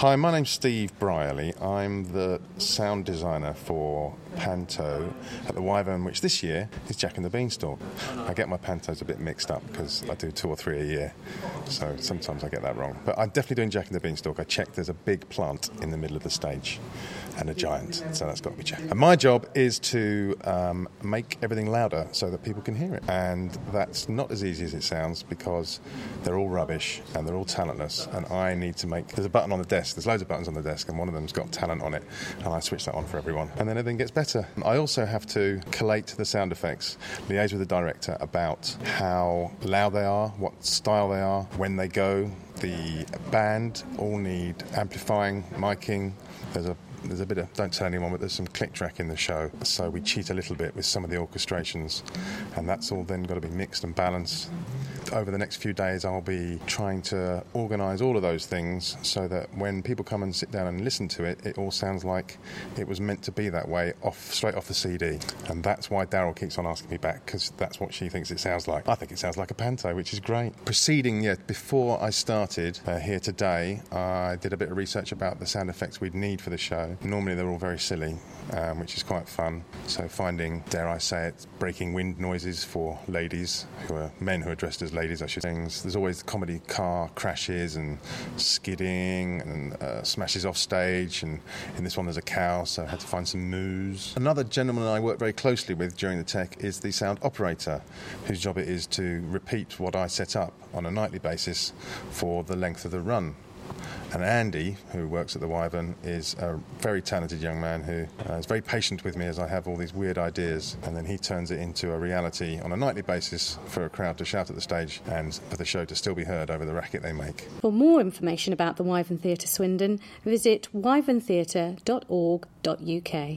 Hi, my name's Steve Brierley. I'm the sound designer for Panto at the Wyvern, which this year is Jack and the Beanstalk. I get my Pantos a bit mixed up because I do two or three a year, so sometimes I get that wrong. But I'm definitely doing Jack and the Beanstalk. I checked there's a big plant in the middle of the stage and a giant, so that's got to be Jack. And my job is to um, make everything louder so that people can hear it, and that's not as easy as it sounds because they're all rubbish and they're all talentless, and I need to make. There's a button on the desk. There's loads of buttons on the desk, and one of them's got talent on it, and I switch that on for everyone, and then everything gets better. I also have to collate the sound effects, liaise with the director about how loud they are, what style they are, when they go. The band all need amplifying, miking. There's a there's a bit of don't tell anyone, but there's some click track in the show, so we cheat a little bit with some of the orchestrations, and that's all then got to be mixed and balanced. Over the next few days, I'll be trying to organise all of those things so that when people come and sit down and listen to it, it all sounds like it was meant to be that way, off straight off the CD. And that's why Daryl keeps on asking me back because that's what she thinks it sounds like. I think it sounds like a panto, which is great. Proceeding, yeah, before I started uh, here today, I did a bit of research about the sound effects we'd need for the show. Normally, they're all very silly, um, which is quite fun. So finding, dare I say it, breaking wind noises for ladies who are men who are dressed as ladies, I should say. There's always comedy car crashes and skidding and uh, smashes off stage. And in this one, there's a cow, so I had to find some moos. Another gentleman I work very closely with during the tech is the sound operator, whose job it is to repeat what I set up on a nightly basis for the length of the run. And Andy, who works at the Wyvern, is a very talented young man who uh, is very patient with me as I have all these weird ideas. And then he turns it into a reality on a nightly basis for a crowd to shout at the stage and for the show to still be heard over the racket they make. For more information about the Wyvern Theatre Swindon, visit wyverntheatre.org.uk.